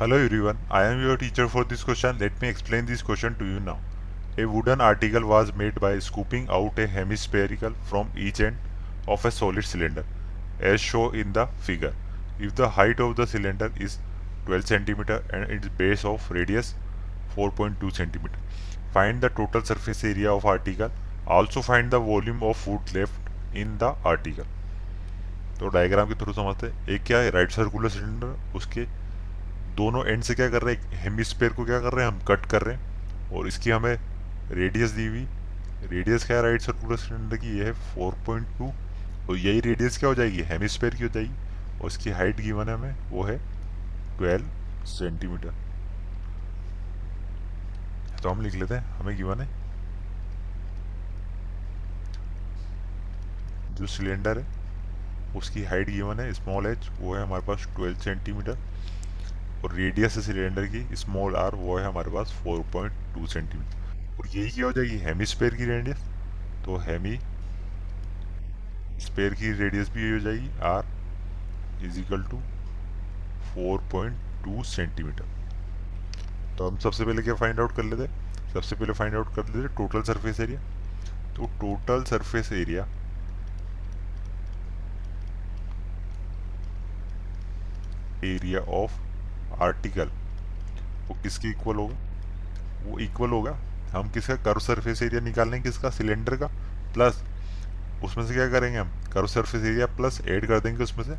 Hello everyone, I am your teacher for this question. Let me explain this question to you now. A wooden article was made by scooping out a hemispherical from each end of a solid cylinder as shown in the figure. If the height of the cylinder is 12 cm and its base of radius 4.2 cm, find the total surface area of article. Also find the volume of wood left in the article. तो diagram के through समझते हैं एक क्या है right circular cylinder उसके दोनों and से क्या कर रहे हैं? हेमिस्फेयर को क्या कर रहे हैं? हम कट कर रहे हैं। और इसकी हमें रेडियस दी हुई। रेडियस क्या राइट सर्कुलर सिलेंडर की। ये है 4.2 और यही रेडियस क्या हो जाएगी? हेमिस्फेयर की हो जाएगी। और इसकी हाइट गिवन है हमें। वो है 12 सेंटीमीटर तो हम लिख लेते हैं। हमें गिवन है। जो सिलेंडर है, उसकी हाइट गिवन है स्मॉल एच वो है हमारे पास 12 सेंटीमीटर और रेडियस है सिलेंडर की स्मॉल आर वो है हमारे पास 4.2 सेंटीमीटर और यही क्या हो जाएगी हेमी स्पेयर की रेडियस तो हेमी स्पेयर की रेडियस भी यही हो जाएगी r is equal to 4.2 centimetre तो हम सबसे पहले क्या फाइंड आउट कर लेते हैं? सबसे पहले फाइंड आउट कर लेते टोटल सरफेस एरिया तो total surface area area of article, वो किसके इक्वल होगा? वो इक्वल होगा। हम किसका? कर्व सरफेस एरिया निकाल लेंगे किसका? सिलेंडर का। प्लस उसमें से क्या करेंगे हम? Curve surface area plus add कर देंगे उसमें से।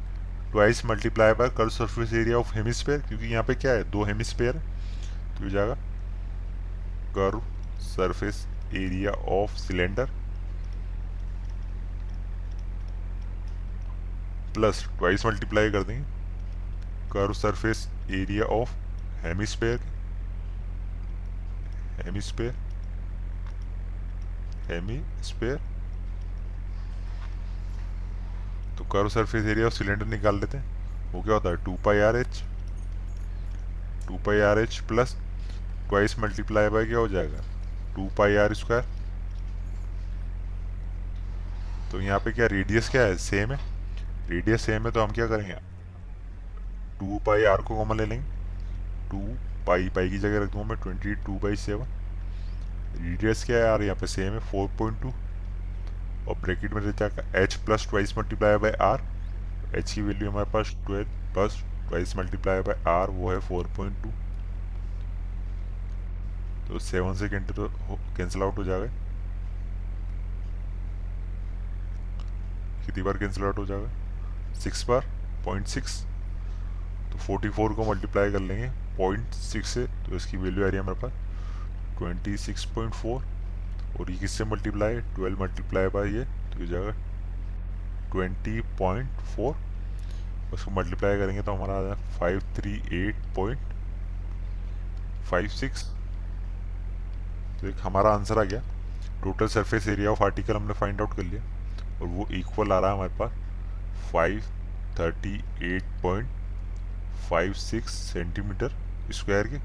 Twice multiply by curve surface area of hemisphere क्योंकि यहाँ पे क्या है? दो हेमिस्फेयर है। तो जाएगा। Curve surface area of cylinder plus twice multiply कर देंगे। Curve surface area of hemisphere hemisphere hemisphere तो curve surface area of cylinder निकाल लेते हैं। वो क्या होता है? Two pi r h two pi r h plus twice multiply by क्या हो जाएगा? टू पाई आर स्क्वायर तो यहाँ पे क्या रेडियस क्या है? सेम है। रेडियस सेम है तो हम क्या करेंगे? टू पाई आर को कॉमन ले लेंगे। टू पाई पाई की जगह रख दूँगा मैं, twenty two by seven. Radius क्या है यार? यहाँ पे सेम है फोर पॉइंट टू और ब्रैकेट में रहता है h plus twice multiply by r h की वैल्यू हमारे पास twelve plus twice multiply by r वो है फोर पॉइंट टू तो सेवन से तो कैंसिल आउट हो जाएगा। कितनी बार कैंसिल आउट हो जाएगा? सिक्स बार? पॉइंट सिक्स तो 44 को मल्टीप्लाई कर लेंगे पॉइंट सिक्स से तो इसकी वैल्यू आ रही है हमारे पास 26.4 और ये किससे मल्टीप्लाई है? ट्वेल्व मल्टीप्लाई बाय ये तो ये जाएगा 20.4 उसको मल्टीप्लाई करेंगे तो हमारा आ जाए five three eight point five six तो एक हमारा आंसर आ गया। Total surface area of article हमने फाइंड आउट कर लिया और वो इक्वल आ रहा है हमारे पास five thirty eight point five six centimetre square की,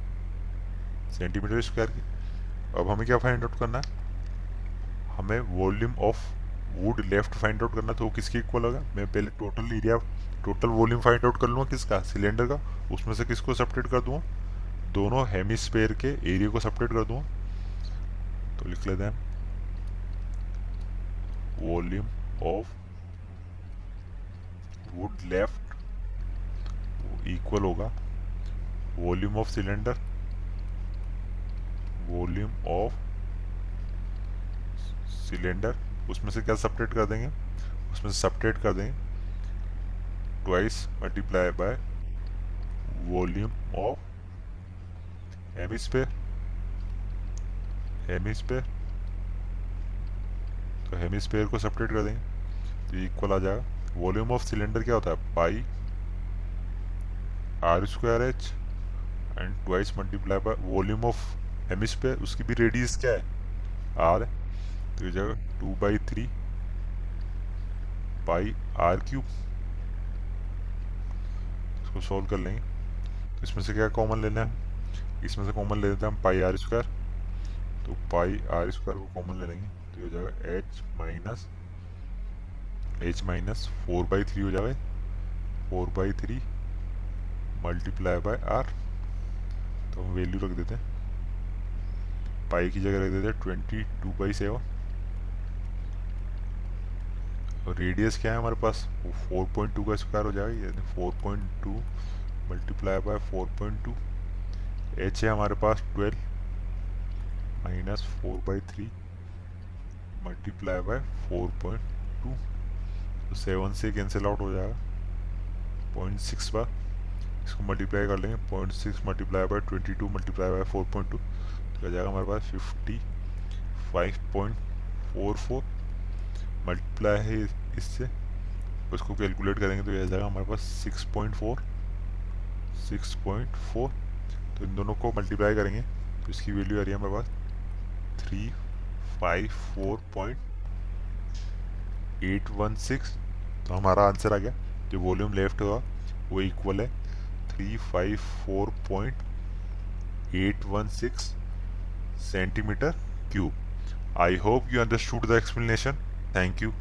सेंटीमीटर स्क्वायर की। अब हमें क्या फाइंड आउट करना है? हमें volume of wood left find out करना तो वो किसके इक्वल होगा? मैं पहले total area total volume find out कर लूँगा किसका? सिलेंडर का। उसमें से किसको सेपरेट कर दूँगा? दोनों हेमिस्फेयर के एरिया को सेपरेट कर दूँगा। तो लिख लेते हैं। Volume of wood left equal होगा। Volume of cylinder volume of cylinder उसमें से क्या सपरेट कर देंगे? उसमें से सपरेट कर देंगे। Twice multiply by volume of hemisphere hemisphere तो हेमिस्फेयर को सपरेट कर देंगे तो इक्वल आ जाएगा। वॉल्यूम ऑफ़ सिलेंडर क्या होता है? Pi r square h and twice multiply by volume of hemisphere उसकी भी रेडियस क्या है? आर तो ये जगह two by three pi r cube इसको सॉल्व कर लेंगे। तो इसमें से क्या कॉमन लेना है? इसमें से कॉमन ले लेते हैं हम पाई आर स्क्वायर तो पाई आर स्क्वायर को कॉमन ले लेंगे। तो ये हो जाएगा h minus h minus four by three हो जाएगा। Four by three multiply by r तो हम वैल्यू रख देते हैं। पाई की जगह रख देते हैं ट्वेंटी टू बाई सेवन और रेडियस क्या है हमारे पास? वो फोर पॉइंट टू का स्क्वायर हो जाएगा। ये four point two multiply by four point two h है हमारे पास twelve minus four by three multiply by four point two तो सेवन से कैंसिल आउट हो जाएगा। पॉइंट सिक्स बार इसको मल्टीप्लाई कर लेंगे point six multiply by twenty two multiply by four point two तो जाएगा हमारे पास fifty five point four four multiply है इससे, उसको कैलकुलेट करेंगे तो यह जाएगा हमारे पास six point four six point four तो इन दोनों को मल्टीप्लाई करेंगे तो इसकी वैल्यू आ रही है हमारे पास three five four point eight one six तो हमारा आंसर आ गया, जो वॉल्यूम लेफ़्ट हुआ वो इक्वल है 354.816 centimeter cube. I hope you understood the explanation. Thank you.